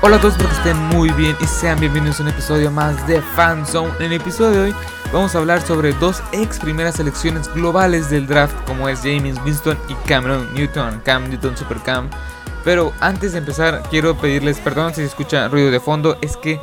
Hola a todos, espero que estén muy bien y sean bienvenidos a un episodio más de Fanzone. En el episodio de hoy vamos a hablar sobre dos ex primeras selecciones globales del draft como es James Winston y Cameron Newton, Cam Newton Super Cam. Pero antes de empezar quiero pedirles perdón si se escucha ruido de fondo, es que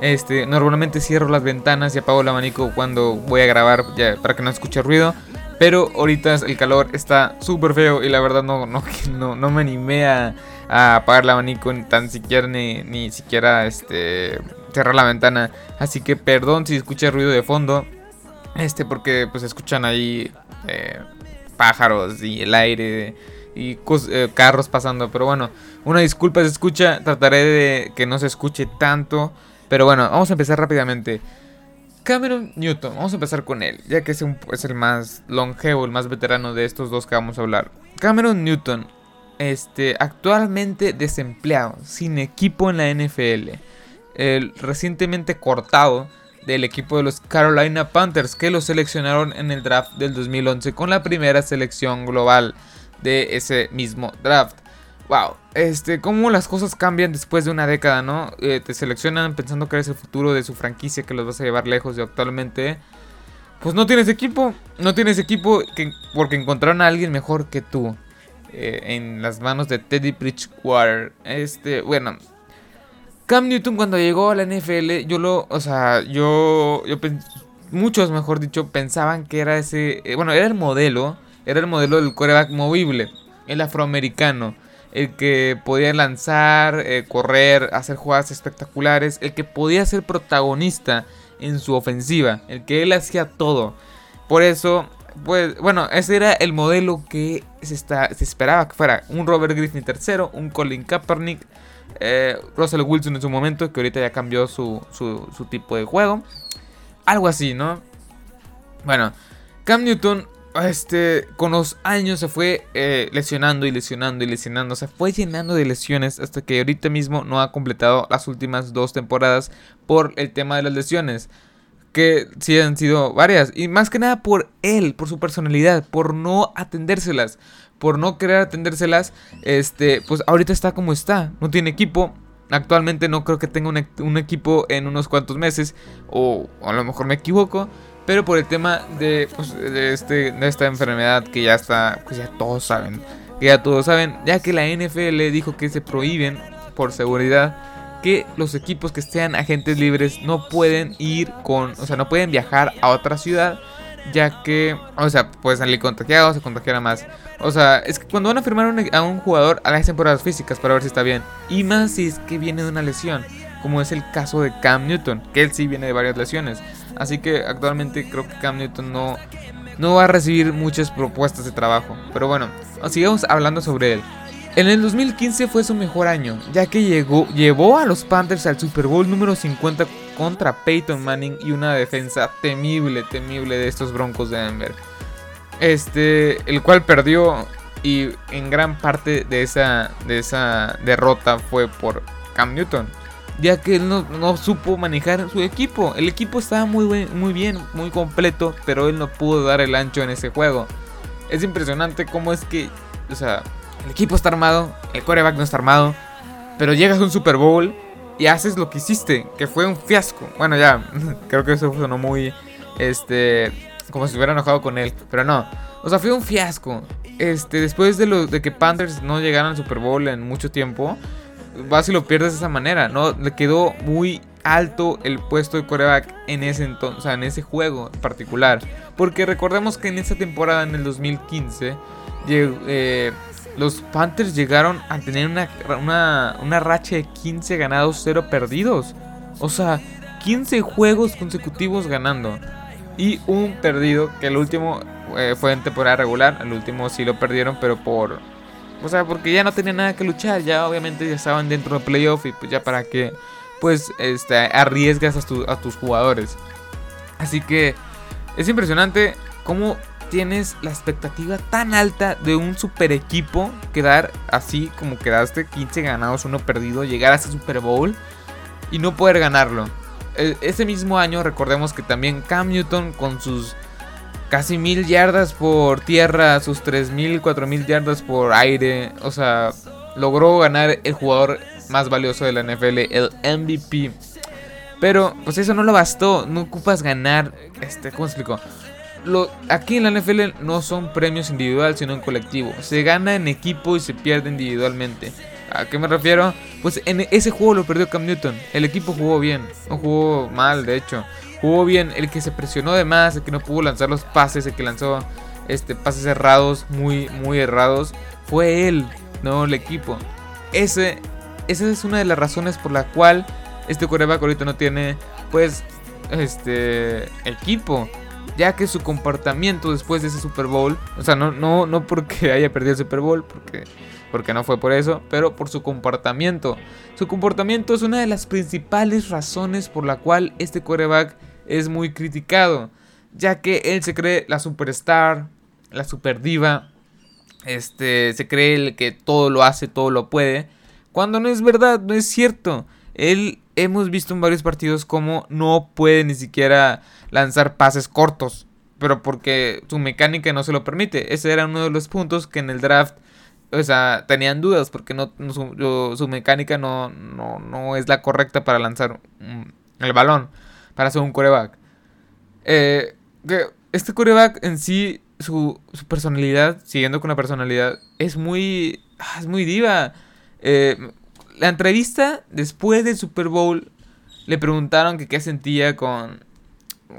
este, normalmente cierro las ventanas y apago el abanico cuando voy a grabar ya, para que no escuche ruido. Pero ahorita el calor está súper feo y la verdad no, no, no, no me animé a a apagar el abanico, ni tan siquiera ni, ni siquiera este cerrar la ventana. Así que perdón si escucha ruido de fondo. Este, porque pues escuchan ahí eh, pájaros y el aire y eh, carros pasando. Pero bueno, una disculpa se escucha. Trataré de que no se escuche tanto. Pero bueno, vamos a empezar rápidamente. Cameron Newton, vamos a empezar con él, ya que es, es el más longevo, el más veterano de estos dos que vamos a hablar. Cameron Newton este, actualmente desempleado, sin equipo en la NFL. Recientemente cortado del equipo de los Carolina Panthers que lo seleccionaron en el draft del 2011 con la primera selección global de ese mismo draft. Wow, este, cómo las cosas cambian después de una década, ¿no? Eh, te seleccionan pensando que eres el futuro de su franquicia que los vas a llevar lejos y actualmente, pues no tienes equipo, no tienes equipo que, porque encontraron a alguien mejor que tú. Eh, en las manos de Teddy Bridgewater. Este, bueno, Cam Newton cuando llegó a la NFL, yo lo, o sea, yo, yo muchos, mejor dicho, pensaban que era ese, eh, bueno, era el modelo, era el modelo del quarterback movible, el afroamericano, el que podía lanzar, eh, correr, hacer jugadas espectaculares, el que podía ser protagonista en su ofensiva, el que él hacía todo. Por eso pues bueno, ese era el modelo que se, está, se esperaba que fuera un Robert Griffin tercero, un Colin Kaepernick, eh, Russell Wilson en su momento, que ahorita ya cambió su, su, tipo de juego. Algo así, ¿no? Bueno, Cam Newton, este, con los años se fue eh, lesionando y lesionando y lesionando. Se fue llenando de lesiones hasta que ahorita mismo no ha completado las últimas dos temporadas por el tema de las lesiones que sí han sido varias. Y más que nada por él, por su personalidad, por no atendérselas, por no querer atendérselas. Este, pues ahorita está como está, no tiene equipo. Actualmente no creo que tenga un, equipo en unos cuantos meses, o, a lo mejor me equivoco. Pero por el tema de, pues, de, este, de esta enfermedad que ya está, pues ya todos saben, ya todos saben, ya que la NFL dijo que se prohíben por seguridad que los equipos que sean agentes libres no pueden ir con, o sea, no pueden viajar a otra ciudad, ya que, o sea, pueden salir contagiados, se contagiará más. O sea, es que cuando van a firmar a un jugador, hacen pruebas físicas para ver si está bien. Y más si es que viene de una lesión, como es el caso de Cam Newton, que él sí viene de varias lesiones. Así que actualmente creo que Cam Newton no, no va a recibir muchas propuestas de trabajo. Pero bueno, sigamos hablando sobre él. En el 2015 fue su mejor año, ya que llegó, llevó a los Panthers al Super Bowl número 50 contra Peyton Manning y una defensa temible, temible de estos Broncos de Denver. Este, el cual perdió y en gran parte de esa, de esa derrota fue por Cam Newton, ya que él no, supo manejar su equipo. El equipo estaba muy, muy bien, muy completo, pero él no pudo dar el ancho en ese juego. Es impresionante cómo es que, o sea, el equipo está armado, el quarterback no está armado, pero llegas a un Super Bowl y haces lo que hiciste, que fue un fiasco. Bueno, ya, creo que eso sonó muy, este, como si hubiera enojado con él, pero no. O sea, fue un fiasco. Este, después de, lo, de que Panthers no llegaran al Super Bowl en mucho tiempo, vas y lo pierdes de esa manera, ¿no? Le quedó muy alto el puesto de coreback en ese entonces, en ese juego en particular. Porque recordemos que en esa temporada, en el 2015, eh, los Panthers llegaron a tener una, una, racha de 15 ganados, 0 perdidos. O sea, 15 juegos consecutivos ganando. Y un perdido, que el último eh, fue en temporada regular. El último sí lo perdieron, pero por... O sea, porque ya no tenían nada que luchar. Ya obviamente ya estaban dentro del playoff y pues ya para que pues este, arriesgas a, a tus jugadores. Así que es impresionante cómo tienes la expectativa tan alta de un super equipo quedar así como quedaste 15 ganados, uno perdido, llegar a ese Super Bowl y no poder ganarlo. E, ese mismo año recordemos que también Cam Newton con sus casi mil yardas por tierra, sus 3000, 4000 yardas por aire, o sea, logró ganar el jugador más valioso de la NFL, el MVP. Pero pues eso no lo bastó, no ocupas ganar, este, ¿cómo explico? Lo, aquí en la NFL no son premios individual, sino en colectivo. Se gana en equipo y se pierde individualmente. ¿A qué me refiero? Pues en ese juego lo perdió Cam Newton. El equipo jugó bien, no jugó mal, de hecho. Jugó bien el que se presionó de más, el que no pudo lanzar los pases, el que lanzó este, pases errados, muy, muy errados, fue él, no el equipo. Ese, esa es una de las razones por la cual este coreback ahorita no tiene, pues, este, equipo. Ya que su comportamiento después de ese Super Bowl, o sea, no, no, no porque haya perdido el Super Bowl, porque, porque no fue por eso, pero por su comportamiento. Su comportamiento es una de las principales razones por la cual este coreback es muy criticado. Ya que él se cree la superstar, la super diva. Este, se cree que todo lo hace, todo lo puede. Cuando no es verdad, no es cierto. Él hemos visto en varios partidos como no puede ni siquiera lanzar pases cortos. Pero porque su mecánica no se lo permite. Ese era uno de los puntos que en el draft o sea, tenían dudas porque no, su, mecánica no, no, no, es la correcta para lanzar el balón, para hacer un coreback. Eh, este coreback en sí su, personalidad, siguiendo con la personalidad, es muy, ah, es muy diva. Eh, la entrevista después del Super Bowl le preguntaron que qué sentía con,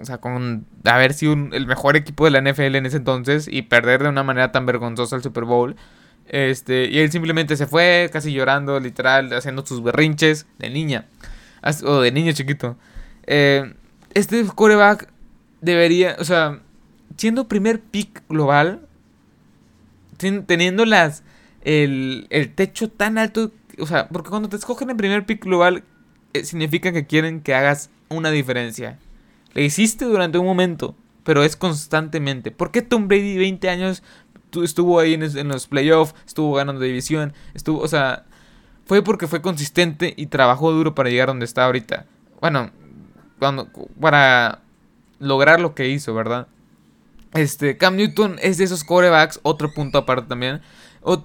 o sea, con haber sido el mejor equipo de la NFL en ese entonces y perder de una manera tan vergonzosa el Super Bowl. Este, y él simplemente se fue, casi llorando, literal, haciendo sus berrinches de niña. O de niño chiquito. Eh, este coreback debería, o sea, siendo primer pick global, teniendo las el, el, techo tan alto, o sea, porque cuando te escogen el primer pick global, eh, significa que quieren que hagas una diferencia. Le hiciste durante un momento, pero es constantemente. ¿Por qué Tom Brady 20 años estuvo ahí en, los playoffs, estuvo ganando división, estuvo, o sea, fue porque fue consistente y trabajó duro para llegar donde está ahorita. Bueno, cuando, para lograr lo que hizo, ¿verdad? Este, Cam Newton es de esos corebacks, otro punto aparte también,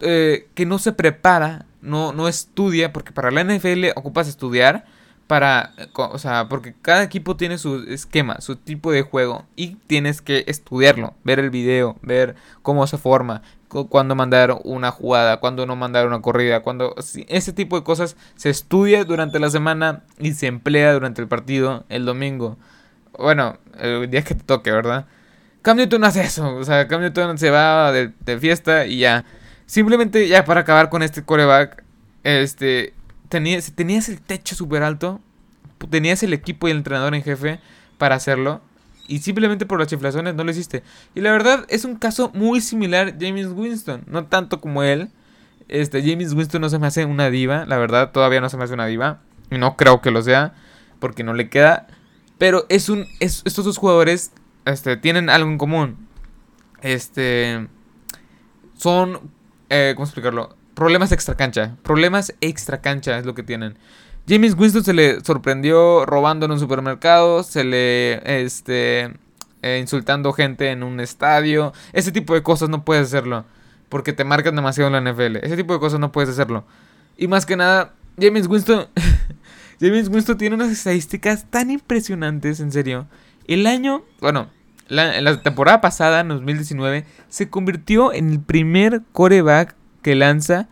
eh, que no se prepara, no, no estudia, porque para la NFL ocupas estudiar, para, o sea, porque cada equipo tiene su esquema, su tipo de juego, y tienes que estudiarlo, ver el video, ver cómo se forma, cuándo mandar una jugada, cuándo no mandar una corrida, cuando ese tipo de cosas se estudia durante la semana y se emplea durante el partido el domingo. Bueno, el día que te toque, ¿verdad? Cam Newton hace eso. O sea, Cam Newton se va de, fiesta y ya. Simplemente ya para acabar con este coreback. Este. Tenías, tenías el techo súper alto. Tenías el equipo y el entrenador en jefe para hacerlo. Y simplemente por las chiflazones no lo hiciste. Y la verdad es un caso muy similar James Winston. No tanto como él. Este, James Winston no se me hace una diva. La verdad, todavía no se me hace una diva. Y no creo que lo sea. Porque no le queda. Pero es un. estos dos jugadores este, tienen algo en común. Este. Son. Eh, ¿Cómo explicarlo? Problemas extra cancha. Problemas extra cancha es lo que tienen. James Winston se le sorprendió robando en un supermercado. Se le. Este. Eh, insultando gente en un estadio. Ese tipo de cosas no puedes hacerlo. Porque te marcan demasiado en la NFL. Ese tipo de cosas no puedes hacerlo. Y más que nada, James Winston. James Winston tiene unas estadísticas tan impresionantes, en serio. El año, bueno, en la temporada pasada, en 2019, se convirtió en el primer coreback que lanza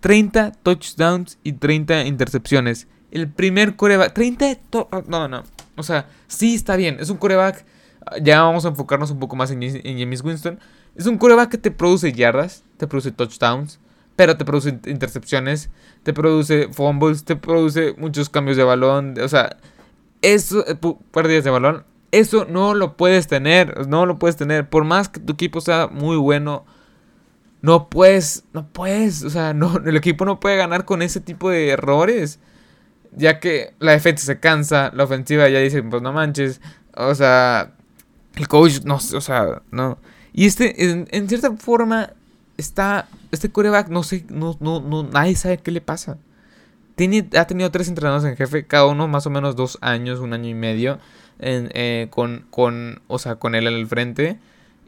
30 touchdowns y 30 intercepciones. El primer coreback. 30. No, no. O sea, sí está bien. Es un coreback. Ya vamos a enfocarnos un poco más en, en James Winston. Es un coreback que te produce yardas, te produce touchdowns, pero te produce intercepciones, te produce fumbles, te produce muchos cambios de balón. O sea, eso, eh, pérdidas de balón, eso no lo puedes tener, no lo puedes tener. Por más que tu equipo sea muy bueno, no puedes, no puedes, o sea, no, el equipo no puede ganar con ese tipo de errores. Ya que la defensa se cansa, la ofensiva ya dice, pues no manches, o sea, el coach, no, o sea, no. Y este, en, cierta forma, está, este coreback, no sé, no, no, no, nadie sabe qué le pasa ha tenido tres entrenadores en jefe, cada uno más o menos dos años, un año y medio, eh, con, con, o sea, con él al frente.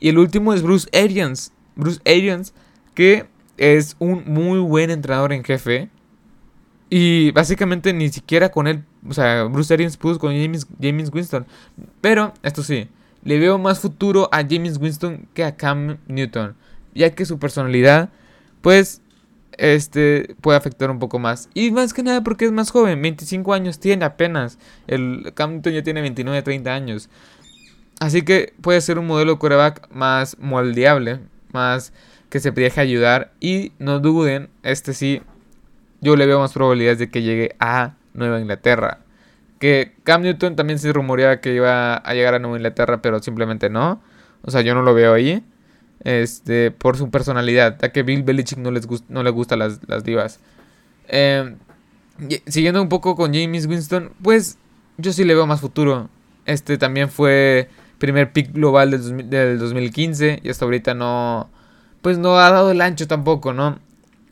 Y el último es Bruce Arians. Bruce Arians, que es un muy buen entrenador en jefe. Y básicamente ni siquiera con él, o sea, Bruce Arians pudo con James, James Winston. Pero, esto sí, le veo más futuro a James Winston que a Cam Newton. Ya que su personalidad, pues, este, puede afectar un poco más. Y más que nada porque es más joven, 25 años tiene apenas. El Cam Newton ya tiene 29, 30 años. Así que puede ser un modelo de quarterback más moldeable, más que se deje ayudar. Y no duden, este sí, yo le veo más probabilidades de que llegue a Nueva Inglaterra. Que Cam Newton también se rumoreaba que iba a llegar a Nueva Inglaterra, pero simplemente no. O sea, yo no lo veo ahí. Este, por su personalidad, ya que Bill Belichick no, les no le gusta las, las divas. Em, siguiendo un poco con James Winston, pues yo sí le veo más futuro. Este también fue primer pick global del, del 2015 y hasta ahorita no, pues no ha dado el ancho tampoco, ¿no?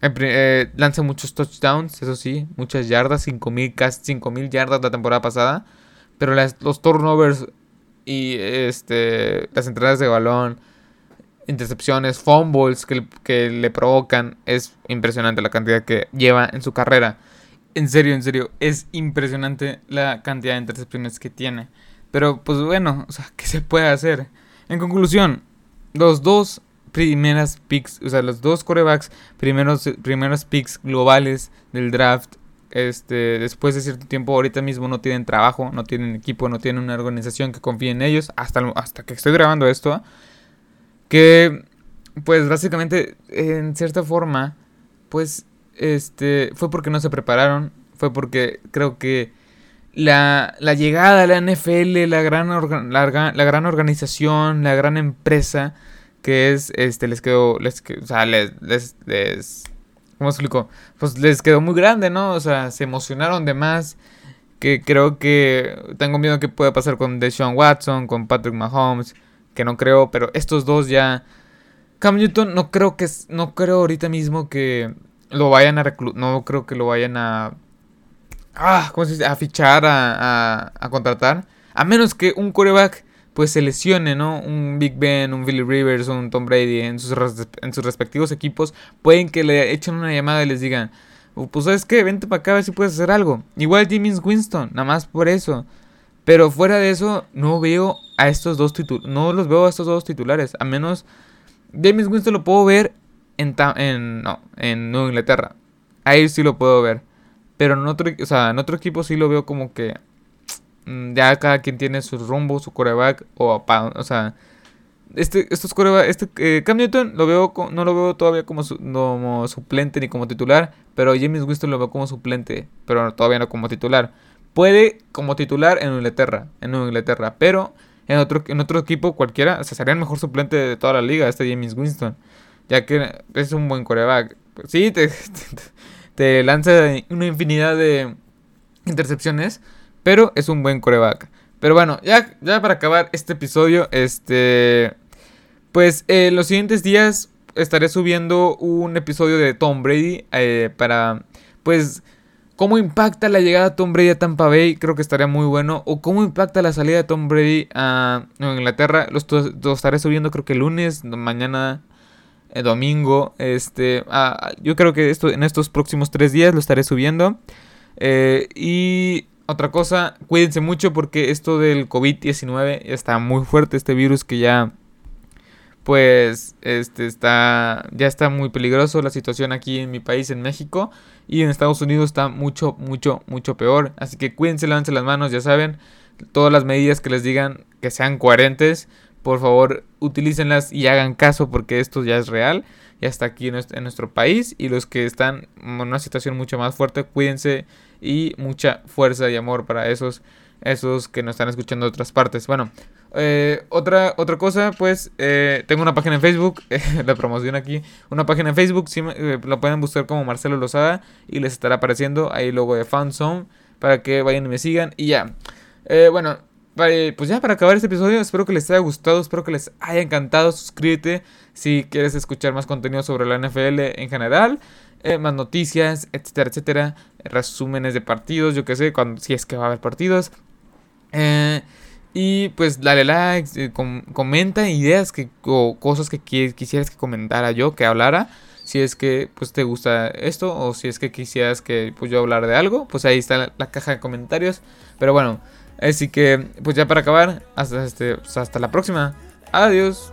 Eh, lanza muchos touchdowns, eso sí, muchas yardas, 5.000, casi 5.000 yardas la temporada pasada. Pero los turnovers y este, las entradas de balón, intercepciones, fumbles que, que le provocan, es impresionante la cantidad que lleva en su carrera. En serio, en serio, es impresionante la cantidad de intercepciones que tiene. Pero pues bueno, o sea, ¿qué se puede hacer? En conclusión, los dos primeras picks, o sea, los dos corebacks, primeros, primeros picks globales del draft, este, después de cierto tiempo, ahorita mismo no tienen trabajo, no tienen equipo, no tienen una organización que confíe en ellos, hasta, hasta que estoy grabando esto, que, pues básicamente, en cierta forma, pues, este, fue porque no se prepararon, fue porque creo que la, la llegada a la NFL, la gran, la, gran organización, la gran empresa, que es, este, les quedó, les, o sea, les, les, les, ¿cómo explico? Pues les quedó muy grande, ¿no? O sea, se emocionaron de más, que creo que tengo miedo que pueda pasar con Deshaun Watson, con Patrick Mahomes, que no creo, pero estos dos ya, Cam Newton no creo que, no creo ahorita mismo que lo vayan a reclutar, no creo que lo vayan a, ah, ¿cómo se dice? A fichar, a, a, a contratar, a menos que un coreback pues se lesione, ¿no? Un Big Ben, un Billy Rivers, un Tom Brady en sus, en sus respectivos equipos, pueden que le echen una llamada y les digan, oh, pues sabes qué, vente para acá a ver si puedes hacer algo. Igual James Winston, nada más por eso. Pero fuera de eso, no veo a estos dos titulares, no los veo a estos dos titulares, a menos James Winston lo puedo ver en, en, no, en Nueva Inglaterra. Ahí sí lo puedo ver. Pero en otro, o sea, en otro equipo sí lo veo como que Mm, ya cada quien tiene su rumbo, su coreback, o, o sea, este, estos coreback, este eh, Cam Newton lo veo, no lo veo todavía como, como suplente ni como titular, pero James Winston lo veo como suplente, pero todavía no como titular. Puede como titular en Inglaterra, en Inglaterra, pero en otro, en otro equipo cualquiera, o sea, sería el mejor suplente de toda la liga, este James Winston, ya que es un buen coreback. Sí, te, te lanza una infinidad de intercepciones, pero es un buen coreback. Pero bueno, ya, ya para acabar este episodio, este. Pues eh, los siguientes días estaré subiendo un episodio de Tom Brady eh, para. Pues. ¿Cómo impacta la llegada de Tom Brady a Tampa Bay? Creo que estaría muy bueno. O cómo impacta la salida de Tom Brady a Inglaterra. Los, estaré subiendo creo que lunes, mañana, eh, domingo. Este, yo creo que esto, en estos próximos tres días lo estaré subiendo. y otra cosa, cuídense mucho porque esto del COVID-19 está muy fuerte, este virus que ya pues este está ya está muy peligroso la situación aquí en mi país en México y en Estados Unidos está mucho mucho mucho peor, así que cuídense, lávense las manos, ya saben, todas las medidas que les digan que sean coherentes, por favor, utilícenlas y hagan caso porque esto ya es real, ya está aquí en nuestro país y los que están en una situación mucho más fuerte, cuídense y mucha fuerza y amor para esos, esos que nos están escuchando de otras partes. Bueno, eh, otra, otra cosa, pues eh, tengo una página en Facebook, la promoción aquí, una página en Facebook, eh, la pueden buscar como Marcelo Lozada y les estará apareciendo ahí el logo de Fanzone para que vayan y me sigan y ya. bueno, pues ya para acabar este episodio, espero que les haya gustado, espero que les haya encantado, suscríbete si quieres escuchar más contenido sobre la NFL en general. Eh, más noticias, etcétera, etcétera, resúmenes de partidos, yo que sé, cuando, si es que va a haber partidos. Eh, y pues dale like, eh, comenta ideas que, o cosas que quisieras que comentara yo, que hablara. Si es que pues te gusta esto o si es que quisieras que pues yo hablar de algo, pues ahí está la, caja de comentarios. Pero bueno, así que pues ya para acabar, hasta, este, hasta la próxima. Adiós.